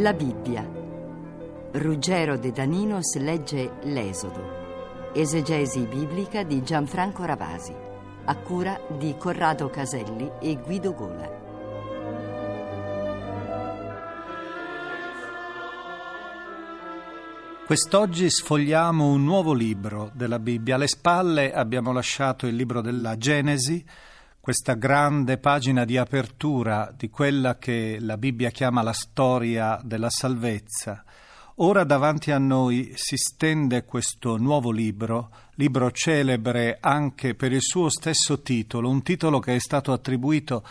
La Bibbia. Ruggero De Daninos legge L'Esodo. Esegesi biblica di Gianfranco Ravasi. A cura di Corrado Caselli e Guido Gola. Quest'oggi sfogliamo un nuovo libro della Bibbia. Alle spalle abbiamo lasciato il libro della Genesi, questa grande pagina di apertura di quella che la Bibbia chiama la storia della salvezza. Ora davanti a noi si stende questo nuovo libro, libro celebre anche per il suo stesso titolo, un titolo che è stato attribuito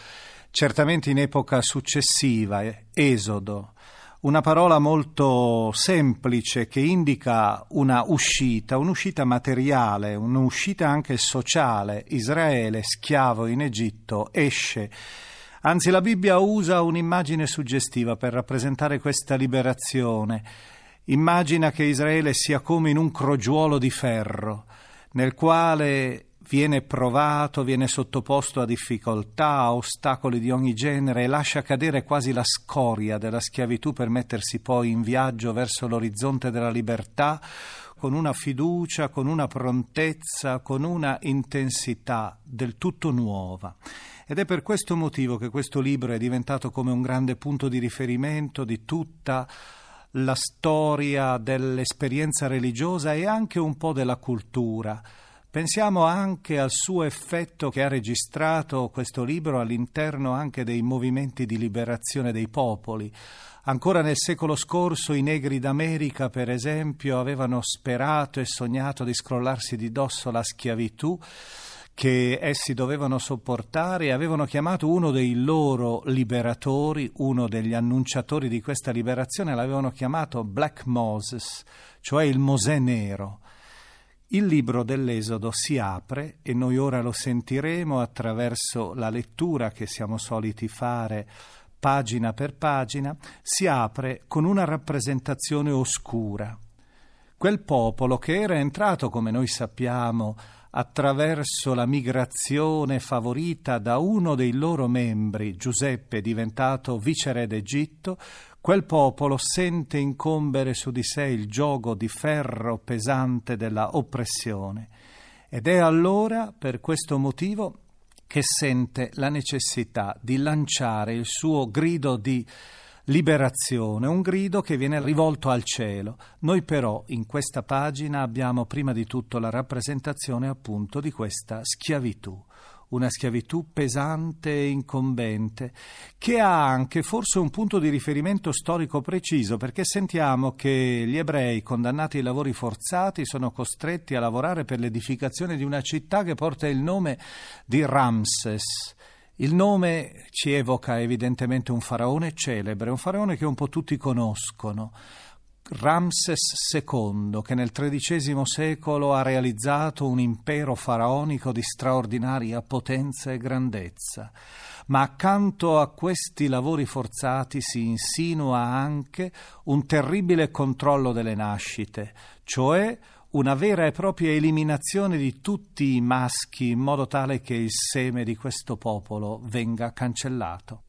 certamente in epoca successiva, Esodo una parola molto semplice che indica una uscita, un'uscita materiale, un'uscita anche sociale. Israele, schiavo in Egitto, esce. Anzi, la Bibbia usa un'immagine suggestiva per rappresentare questa liberazione. Immagina che Israele sia come in un crogiuolo di ferro, nel quale viene provato, viene sottoposto a difficoltà, a ostacoli di ogni genere e lascia cadere quasi la scoria della schiavitù per mettersi poi in viaggio verso l'orizzonte della libertà con una fiducia, con una prontezza, con una intensità del tutto nuova. Ed è per questo motivo che questo libro è diventato come un grande punto di riferimento di tutta la storia dell'esperienza religiosa e anche un po' della cultura. Pensiamo anche al suo effetto che ha registrato questo libro all'interno anche dei movimenti di liberazione dei popoli. Ancora nel secolo scorso i negri d'America, per esempio, avevano sperato e sognato di scrollarsi di dosso la schiavitù che essi dovevano sopportare e avevano chiamato uno dei loro liberatori, uno degli annunciatori di questa liberazione, l'avevano chiamato Black Moses, cioè il Mosè nero. Il libro dell'Esodo si apre e noi ora lo sentiremo attraverso la lettura che siamo soliti fare pagina per pagina, si apre con una rappresentazione oscura. Quel popolo che era entrato, come noi sappiamo, attraverso la migrazione favorita da uno dei loro membri, Giuseppe, diventato viceré d'Egitto, quel popolo sente incombere su di sé il gioco di ferro pesante della oppressione ed è allora per questo motivo che sente la necessità di lanciare il suo grido di liberazione, un grido che viene rivolto al cielo. Noi però in questa pagina abbiamo prima di tutto la rappresentazione appunto di questa schiavitù una schiavitù pesante e incombente, che ha anche forse un punto di riferimento storico preciso, perché sentiamo che gli ebrei condannati ai lavori forzati sono costretti a lavorare per l'edificazione di una città che porta il nome di Ramses Il nome ci evoca evidentemente un faraone celebre, un faraone che un po' tutti conoscono. Ramses II, che nel XIII secolo ha realizzato un impero faraonico di straordinaria potenza e grandezza. Ma accanto a questi lavori forzati si insinua anche un terribile controllo delle nascite, cioè una vera e propria eliminazione di tutti i maschi in modo tale che il seme di questo popolo venga cancellato.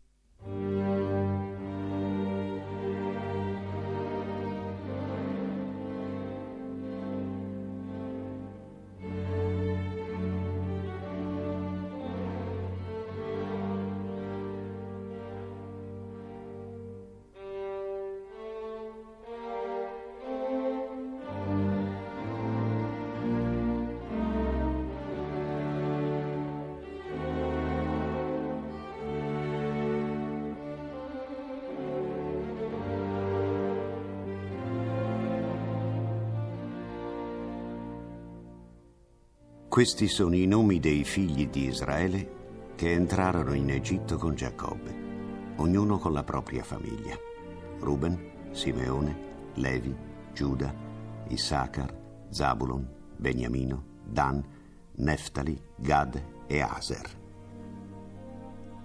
Questi sono i nomi dei figli di Israele che entrarono in Egitto con Giacobbe, ognuno con la propria famiglia. Ruben, Simeone, Levi, Giuda, Issacar, Zabulon, Beniamino, Dan, Neftali, Gad e Aser.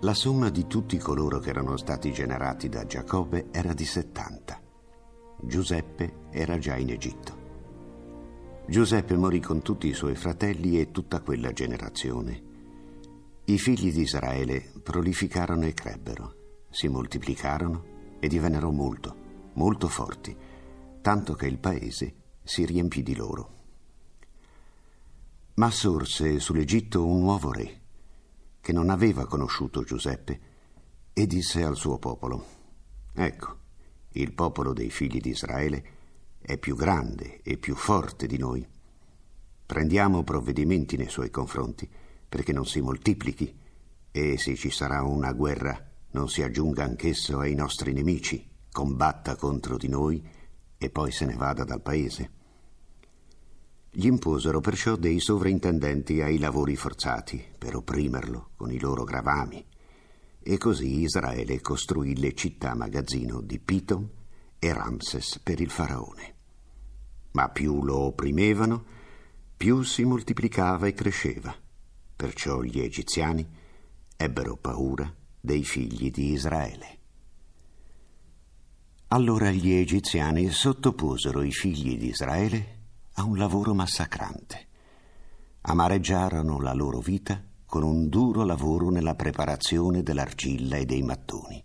La somma di tutti coloro che erano stati generati da Giacobbe era di 70. Giuseppe era già in Egitto. Giuseppe morì con tutti i suoi fratelli e tutta quella generazione. I figli di Israele prolificarono e crebbero, si moltiplicarono e divennero molto, molto forti, tanto che il paese si riempì di loro. Ma sorse sull'Egitto un nuovo re, che non aveva conosciuto Giuseppe, e disse al suo popolo, Ecco, il popolo dei figli di Israele è più grande e più forte di noi. Prendiamo provvedimenti nei suoi confronti perché non si moltiplichi e se ci sarà una guerra non si aggiunga anch'esso ai nostri nemici, combatta contro di noi e poi se ne vada dal paese. Gli imposero perciò dei sovrintendenti ai lavori forzati per opprimerlo con i loro gravami e così Israele costruì le città magazzino di Piton e Ramses per il faraone ma più lo opprimevano, più si moltiplicava e cresceva. Perciò gli egiziani ebbero paura dei figli di Israele. Allora gli egiziani sottoposero i figli di Israele a un lavoro massacrante. Amareggiarono la loro vita con un duro lavoro nella preparazione dell'argilla e dei mattoni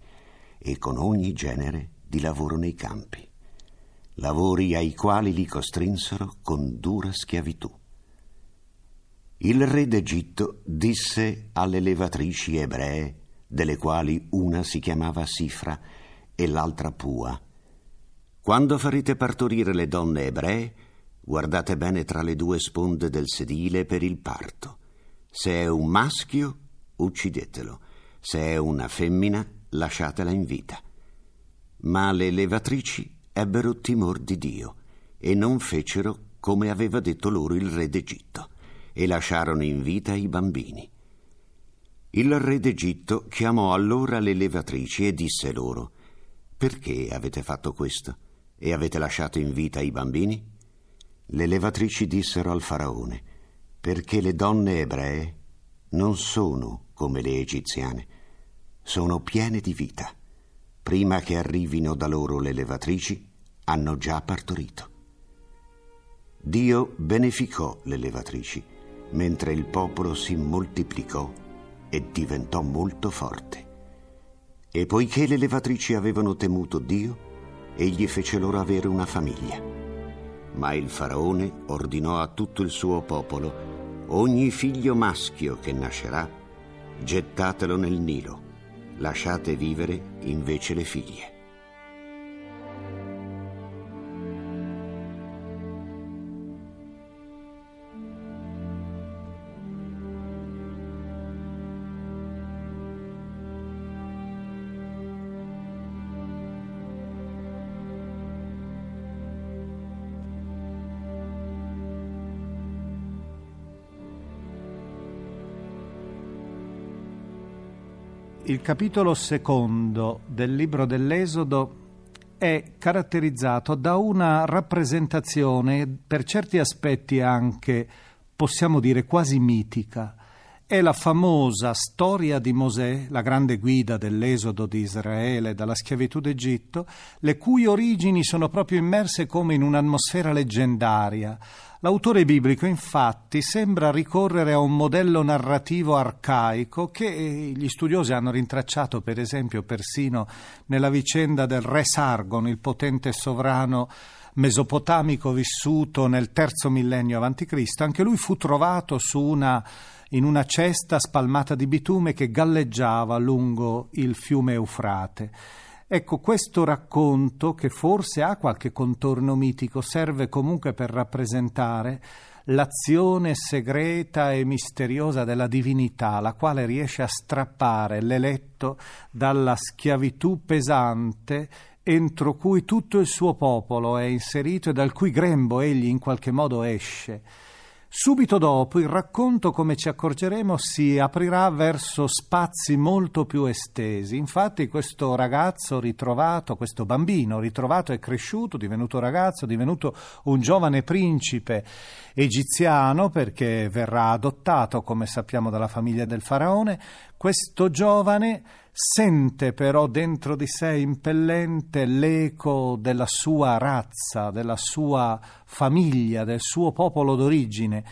e con ogni genere di lavoro nei campi lavori ai quali li costrinsero con dura schiavitù. Il re d'Egitto disse alle levatrici ebree, delle quali una si chiamava Sifra e l'altra Pua, quando farete partorire le donne ebree, guardate bene tra le due sponde del sedile per il parto. Se è un maschio, uccidetelo. Se è una femmina, lasciatela in vita. Ma le levatrici ebbero timor di Dio e non fecero come aveva detto loro il re d'Egitto e lasciarono in vita i bambini. Il re d'Egitto chiamò allora le levatrici e disse loro Perché avete fatto questo e avete lasciato in vita i bambini? Le levatrici dissero al faraone Perché le donne ebree non sono come le egiziane, sono piene di vita prima che arrivino da loro le levatrici, hanno già partorito. Dio beneficò le levatrici, mentre il popolo si moltiplicò e diventò molto forte. E poiché le levatrici avevano temuto Dio, egli fece loro avere una famiglia. Ma il faraone ordinò a tutto il suo popolo, ogni figlio maschio che nascerà, gettatelo nel Nilo lasciate vivere invece le figlie. Il capitolo secondo del libro dell'Esodo è caratterizzato da una rappresentazione, per certi aspetti anche, possiamo dire, quasi mitica. È la famosa storia di Mosè, la grande guida dell'esodo di Israele dalla schiavitù d'Egitto, le cui origini sono proprio immerse come in un'atmosfera leggendaria. L'autore biblico infatti sembra ricorrere a un modello narrativo arcaico che gli studiosi hanno rintracciato per esempio persino nella vicenda del re Sargon, il potente sovrano mesopotamico vissuto nel terzo millennio a.C., anche lui fu trovato una, in una cesta spalmata di bitume che galleggiava lungo il fiume Eufrate. Ecco, questo racconto, che forse ha qualche contorno mitico, serve comunque per rappresentare l'azione segreta e misteriosa della divinità, la quale riesce a strappare l'eletto dalla schiavitù pesante entro cui tutto il suo popolo è inserito e dal cui grembo egli in qualche modo esce. Subito dopo il racconto, come ci accorgeremo, si aprirà verso spazi molto più estesi. Infatti questo ragazzo ritrovato, questo bambino ritrovato e cresciuto, divenuto ragazzo, divenuto un giovane principe egiziano perché verrà adottato, come sappiamo, dalla famiglia del faraone, questo giovane sente però dentro di sé impellente l'eco della sua razza, della sua famiglia, del suo popolo d'origine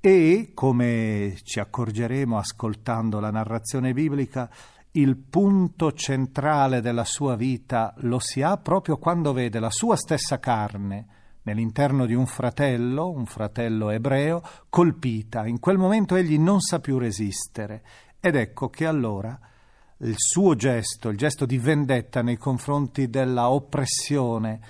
e, come ci accorgeremo ascoltando la narrazione biblica, il punto centrale della sua vita lo si ha proprio quando vede la sua stessa carne nell'interno di un fratello, un fratello ebreo, colpita. In quel momento egli non sa più resistere ed ecco che allora il suo gesto, il gesto di vendetta nei confronti della oppressione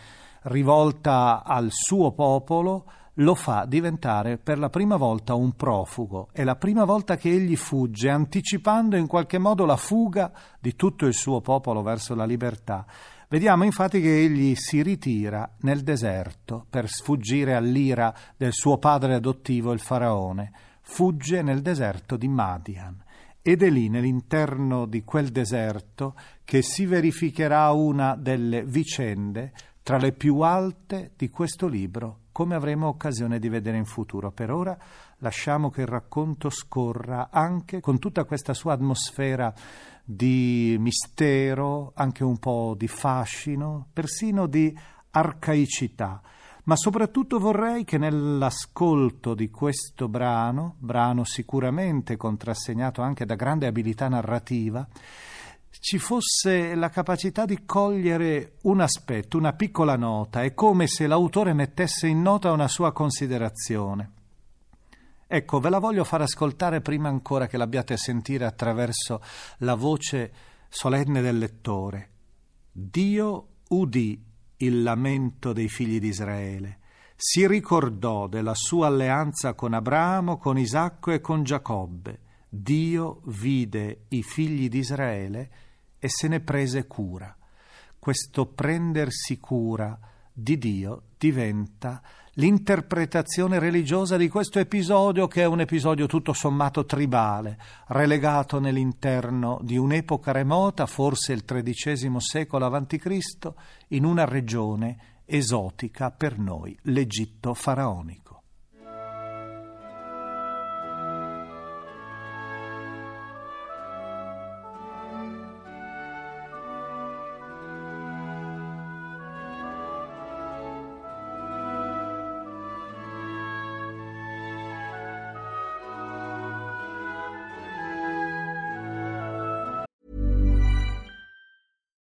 rivolta al suo popolo, lo fa diventare per la prima volta un profugo. È la prima volta che egli fugge, anticipando in qualche modo la fuga di tutto il suo popolo verso la libertà. Vediamo infatti che egli si ritira nel deserto per sfuggire all'ira del suo padre adottivo, il faraone. Fugge nel deserto di Madian. Ed è lì, nell'interno di quel deserto, che si verificherà una delle vicende tra le più alte di questo libro, come avremo occasione di vedere in futuro. Per ora lasciamo che il racconto scorra anche con tutta questa sua atmosfera di mistero, anche un po' di fascino, persino di arcaicità ma soprattutto vorrei che nell'ascolto di questo brano, brano sicuramente contrassegnato anche da grande abilità narrativa, ci fosse la capacità di cogliere un aspetto, una piccola nota, è come se l'autore mettesse in nota una sua considerazione. Ecco, ve la voglio far ascoltare prima ancora che l'abbiate a sentire attraverso la voce solenne del lettore. Dio udì il lamento dei figli di Israele. Si ricordò della sua alleanza con Abramo, con Isacco e con Giacobbe. Dio vide i figli di Israele e se ne prese cura. Questo prendersi cura di Dio diventa l'interpretazione religiosa di questo episodio che è un episodio tutto sommato tribale, relegato nell'interno di un'epoca remota, forse il XIII secolo a.C., in una regione esotica per noi, l'Egitto faraonico.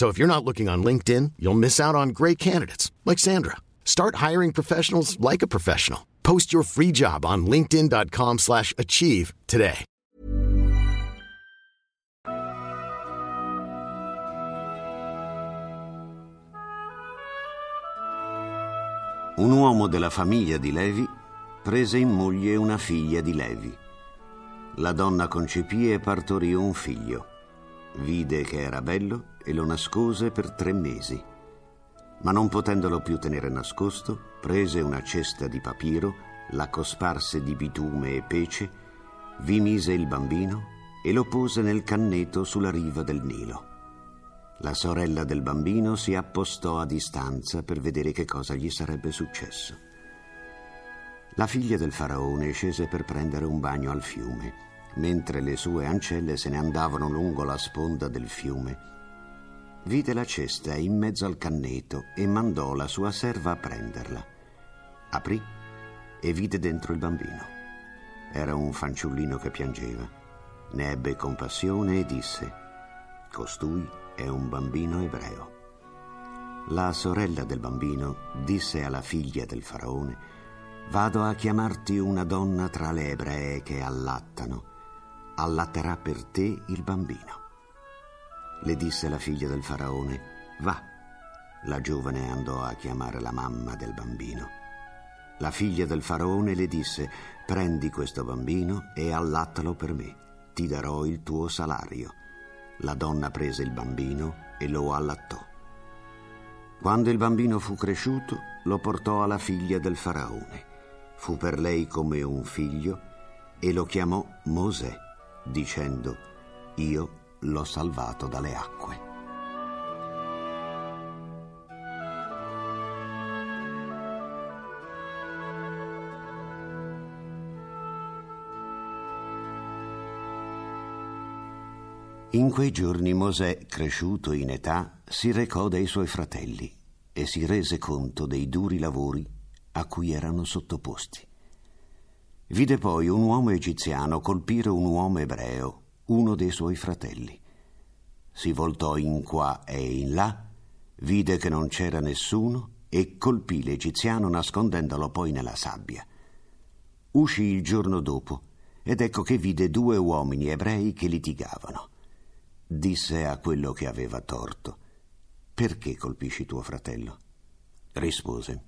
So if you're not looking on LinkedIn, you'll miss out on great candidates like Sandra. Start hiring professionals like a professional. Post your free job on linkedin.com/achieve today. Un uomo della famiglia di Levi prese in moglie una figlia di Levi. La donna concepì e partorì un figlio. Vide che era bello e lo nascose per tre mesi. Ma non potendolo più tenere nascosto, prese una cesta di papiro, la cosparse di bitume e pece, vi mise il bambino e lo pose nel canneto sulla riva del Nilo. La sorella del bambino si appostò a distanza per vedere che cosa gli sarebbe successo. La figlia del faraone scese per prendere un bagno al fiume, mentre le sue ancelle se ne andavano lungo la sponda del fiume. Vide la cesta in mezzo al canneto e mandò la sua serva a prenderla. Aprì e vide dentro il bambino. Era un fanciullino che piangeva. Ne ebbe compassione e disse, Costui è un bambino ebreo. La sorella del bambino disse alla figlia del faraone, Vado a chiamarti una donna tra le ebree che allattano. Allatterà per te il bambino. Le disse la figlia del faraone, Va. La giovane andò a chiamare la mamma del bambino. La figlia del faraone le disse, Prendi questo bambino e allattalo per me. Ti darò il tuo salario. La donna prese il bambino e lo allattò. Quando il bambino fu cresciuto, lo portò alla figlia del faraone. Fu per lei come un figlio e lo chiamò Mosè, dicendo, Io l'ho salvato dalle acque. In quei giorni Mosè, cresciuto in età, si recò dai suoi fratelli e si rese conto dei duri lavori a cui erano sottoposti. Vide poi un uomo egiziano colpire un uomo ebreo, uno dei suoi fratelli. Si voltò in qua e in là, vide che non c'era nessuno e colpì l'egiziano nascondendolo poi nella sabbia. Uscì il giorno dopo ed ecco che vide due uomini ebrei che litigavano disse a quello che aveva torto, perché colpisci tuo fratello? Rispose,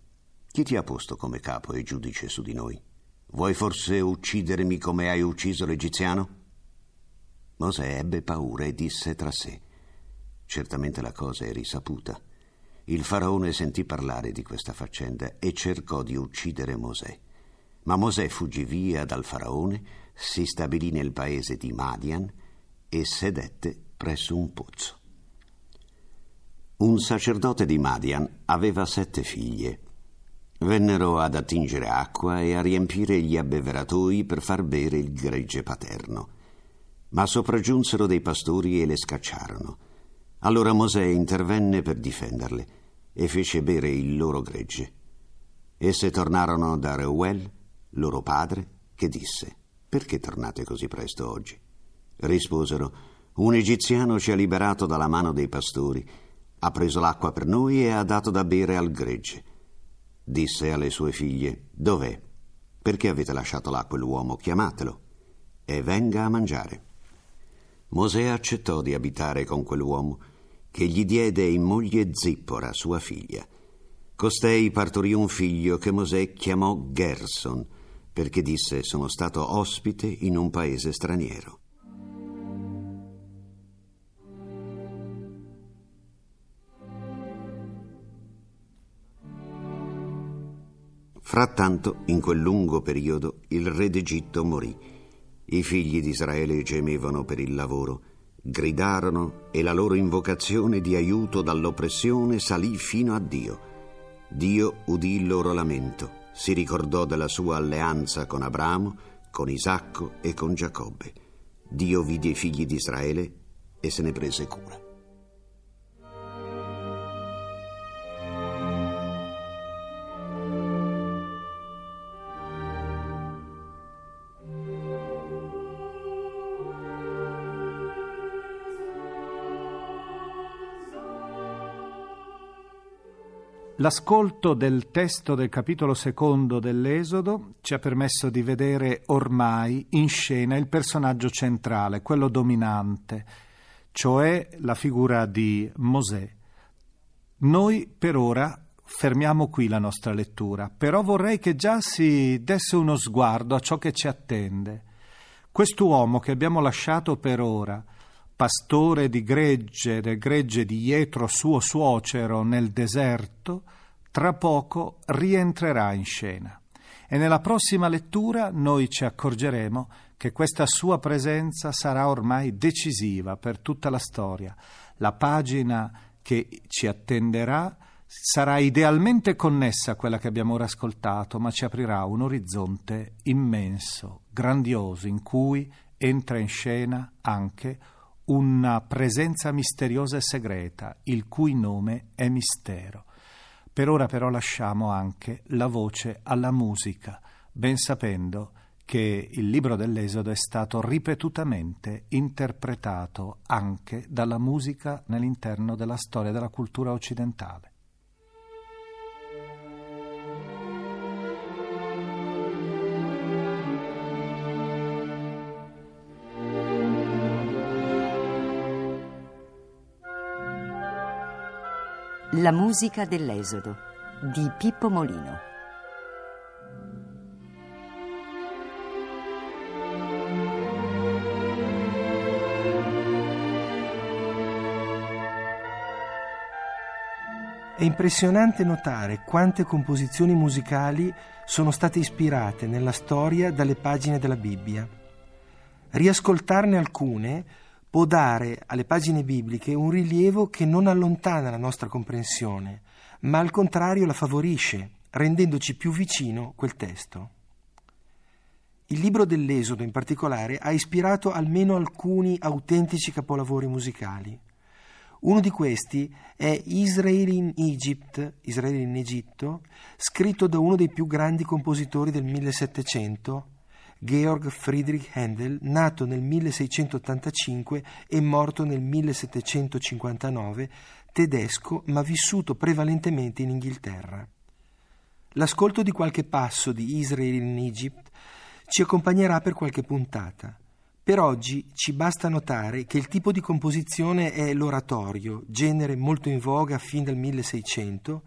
chi ti ha posto come capo e giudice su di noi? Vuoi forse uccidermi come hai ucciso l'egiziano? Mosè ebbe paura e disse tra sé, certamente la cosa è risaputa. Il faraone sentì parlare di questa faccenda e cercò di uccidere Mosè. Ma Mosè fuggì via dal faraone, si stabilì nel paese di Madian e sedette presso un pozzo. Un sacerdote di Madian aveva sette figlie. Vennero ad attingere acqua e a riempire gli abbeveratoi per far bere il gregge paterno. Ma sopraggiunsero dei pastori e le scacciarono. Allora Mosè intervenne per difenderle e fece bere il loro gregge. Esse tornarono da Reuel, loro padre, che disse: Perché tornate così presto oggi? Risposero: un egiziano ci ha liberato dalla mano dei pastori, ha preso l'acqua per noi e ha dato da bere al gregge. Disse alle sue figlie, Dov'è? Perché avete lasciato là quell'uomo? Chiamatelo e venga a mangiare. Mosè accettò di abitare con quell'uomo, che gli diede in moglie Zippora, sua figlia. Costei partorì un figlio che Mosè chiamò Gerson, perché disse sono stato ospite in un paese straniero. Frattanto, in quel lungo periodo, il re d'Egitto morì. I figli di Israele gemevano per il lavoro, gridarono e la loro invocazione di aiuto dall'oppressione salì fino a Dio. Dio udì il loro lamento, si ricordò della sua alleanza con Abramo, con Isacco e con Giacobbe. Dio vide i figli di Israele e se ne prese cura. L'ascolto del testo del capitolo secondo dell'Esodo ci ha permesso di vedere ormai in scena il personaggio centrale, quello dominante, cioè la figura di Mosè. Noi per ora fermiamo qui la nostra lettura, però vorrei che già si desse uno sguardo a ciò che ci attende. Quest'uomo che abbiamo lasciato per ora, pastore di gregge, del gregge di Jetro suo suocero nel deserto, tra poco rientrerà in scena. E nella prossima lettura noi ci accorgeremo che questa sua presenza sarà ormai decisiva per tutta la storia. La pagina che ci attenderà sarà idealmente connessa a quella che abbiamo ora ascoltato, ma ci aprirà un orizzonte immenso, grandioso, in cui entra in scena anche una presenza misteriosa e segreta, il cui nome è mistero. Per ora però lasciamo anche la voce alla musica, ben sapendo che il libro dell'Esodo è stato ripetutamente interpretato anche dalla musica nell'interno della storia della cultura occidentale. La musica dell'Esodo di Pippo Molino. È impressionante notare quante composizioni musicali sono state ispirate nella storia dalle pagine della Bibbia. Riascoltarne alcune può dare alle pagine bibliche un rilievo che non allontana la nostra comprensione, ma al contrario la favorisce, rendendoci più vicino quel testo. Il libro dell'Esodo in particolare ha ispirato almeno alcuni autentici capolavori musicali. Uno di questi è Israel in Egypt, Israele in Egitto, scritto da uno dei più grandi compositori del 1700, Georg Friedrich Händel, nato nel 1685 e morto nel 1759, tedesco ma vissuto prevalentemente in Inghilterra. L'ascolto di qualche passo di Israel in Egypt ci accompagnerà per qualche puntata. Per oggi ci basta notare che il tipo di composizione è l'oratorio, genere molto in voga fin dal 1600,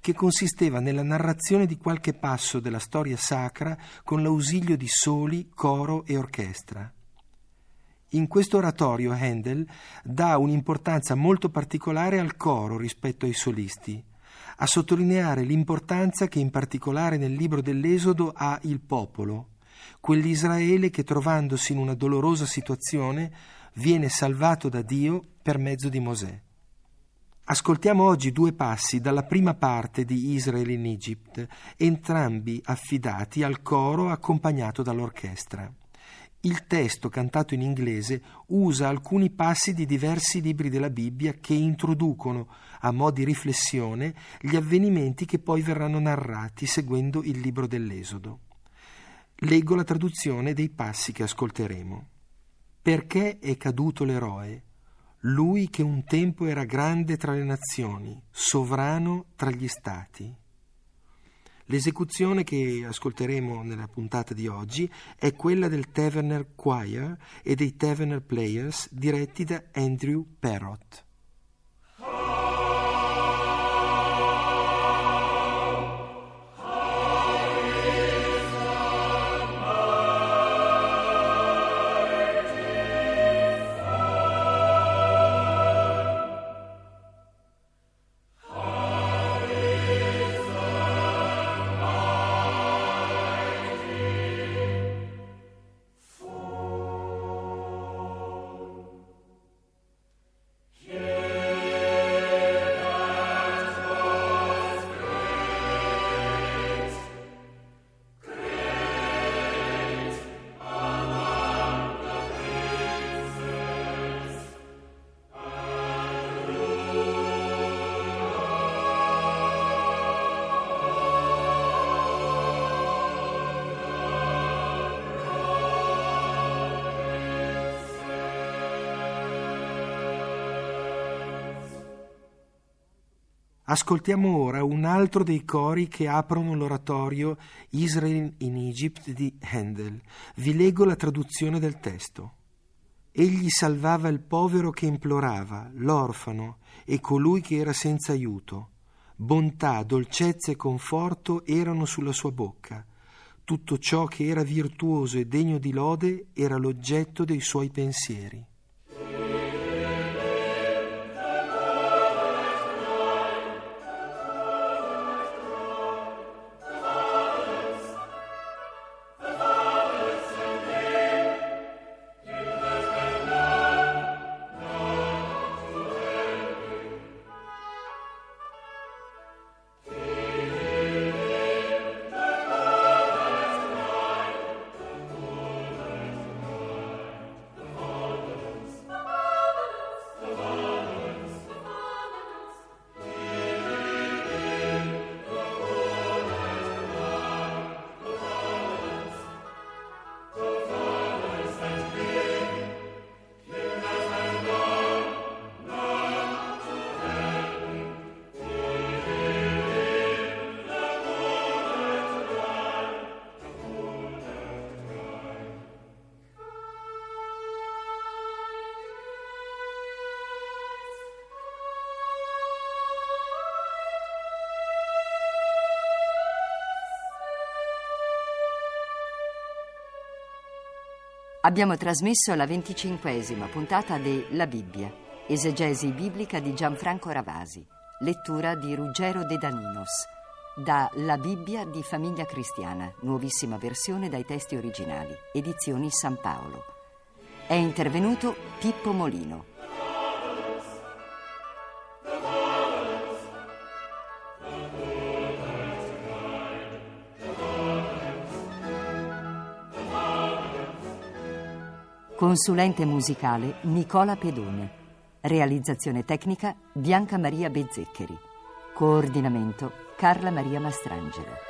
che consisteva nella narrazione di qualche passo della storia sacra con l'ausilio di soli, coro e orchestra. In questo oratorio Handel dà un'importanza molto particolare al coro rispetto ai solisti, a sottolineare l'importanza che in particolare nel libro dell'Esodo ha il popolo, quell'Israele che trovandosi in una dolorosa situazione viene salvato da Dio per mezzo di Mosè. Ascoltiamo oggi due passi dalla prima parte di Israele in Egypt, entrambi affidati al coro accompagnato dall'orchestra. Il testo cantato in inglese usa alcuni passi di diversi libri della Bibbia che introducono, a mo' di riflessione, gli avvenimenti che poi verranno narrati seguendo il libro dell'Esodo. Leggo la traduzione dei passi che ascolteremo. Perché è caduto l'eroe? Lui che un tempo era grande tra le nazioni, sovrano tra gli stati. L'esecuzione che ascolteremo nella puntata di oggi è quella del Taverner Choir e dei Taverner Players diretti da Andrew Perrott. Ascoltiamo ora un altro dei cori che aprono l'oratorio Israel in Egypt di Handel. Vi leggo la traduzione del testo. Egli salvava il povero che implorava, l'orfano e colui che era senza aiuto. Bontà, dolcezza e conforto erano sulla sua bocca. Tutto ciò che era virtuoso e degno di lode era l'oggetto dei suoi pensieri. Abbiamo trasmesso la venticinquesima puntata di La Bibbia, esegesi biblica di Gianfranco Ravasi, lettura di Ruggero De Daninos, da La Bibbia di Famiglia Cristiana, nuovissima versione dai testi originali, edizioni San Paolo. È intervenuto Pippo Molino. Consulente musicale Nicola Pedone. Realizzazione tecnica Bianca Maria Bezzeccheri. Coordinamento Carla Maria Mastrangelo.